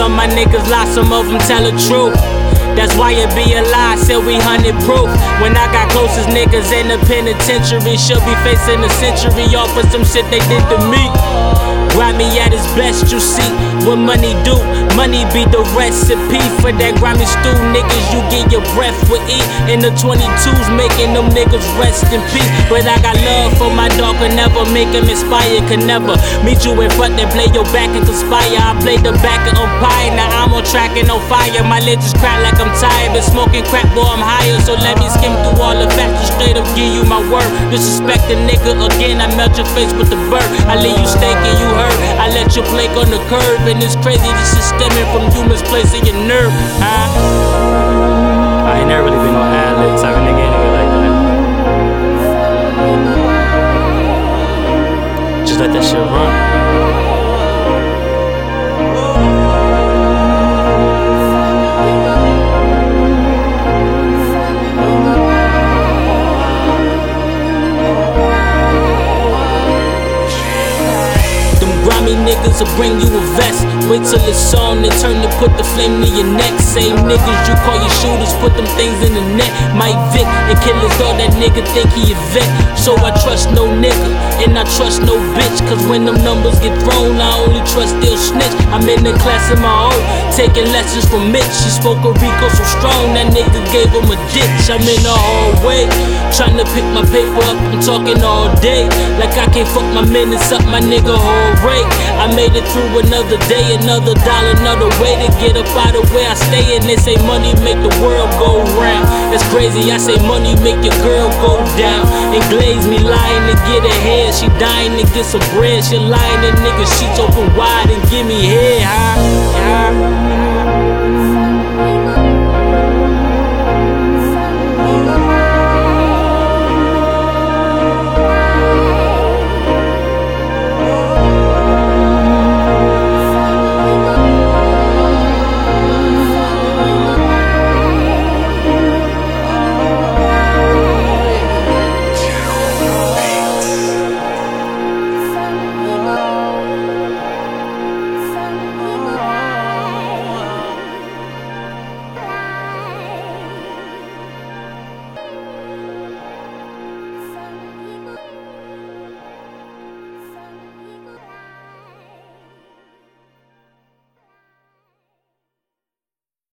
Some my niggas lie, some of them tell the truth. That's why it be a lie, said we hundred proof. When I got closest niggas in the penitentiary, should be facing a century off for some shit they did to me. Grimy at his best, you see what money do. Money be the recipe for that grimy stew. Niggas, you get breath with eat. And the 22s making them niggas rest in peace. But I got love for my dog, could never make him inspire. Could never meet you in front and play your back and conspire. I play the back of umpire. Now I'm on track and on fire. My just crack like I'm tired. Been smoking crack, boy, I'm higher. So let me skim through all the facts and straight up give you my word. Disrespect a nigga again, I melt your face with the bird. I leave you stinking, you hurt. I let you flake on the curve, and it's crazy. This is stemming from you misplacing your nerve. Huh? I ain't never really been no ad lib type of nigga anyway like that. Just let that shit run. Niggas will bring you a vest. Wait till it's on and turn to put the flame to your neck. Same niggas you call your shooters, put them things in the net. Mike Vick and kill his dog, that nigga think he a vet. So I trust no nigga, and I trust no bitch. Cause when them numbers get thrown, I only trust they'll snitch. I'm in the class of my own, taking lessons from Mitch. She spoke a Rico so strong, that nigga gave him a ditch. I'm in the hallway, trying to pick my paper up. I'm talking all day, like I can't fuck my minutes up, my nigga whole rate. I made it through another day, another dollar, another way to get up out of where I stay. And they say money make the world go round. That's crazy, I say money make your girl go down. And glaze me lying to get ahead. She dying to get some bread. She lying to niggas, sheets open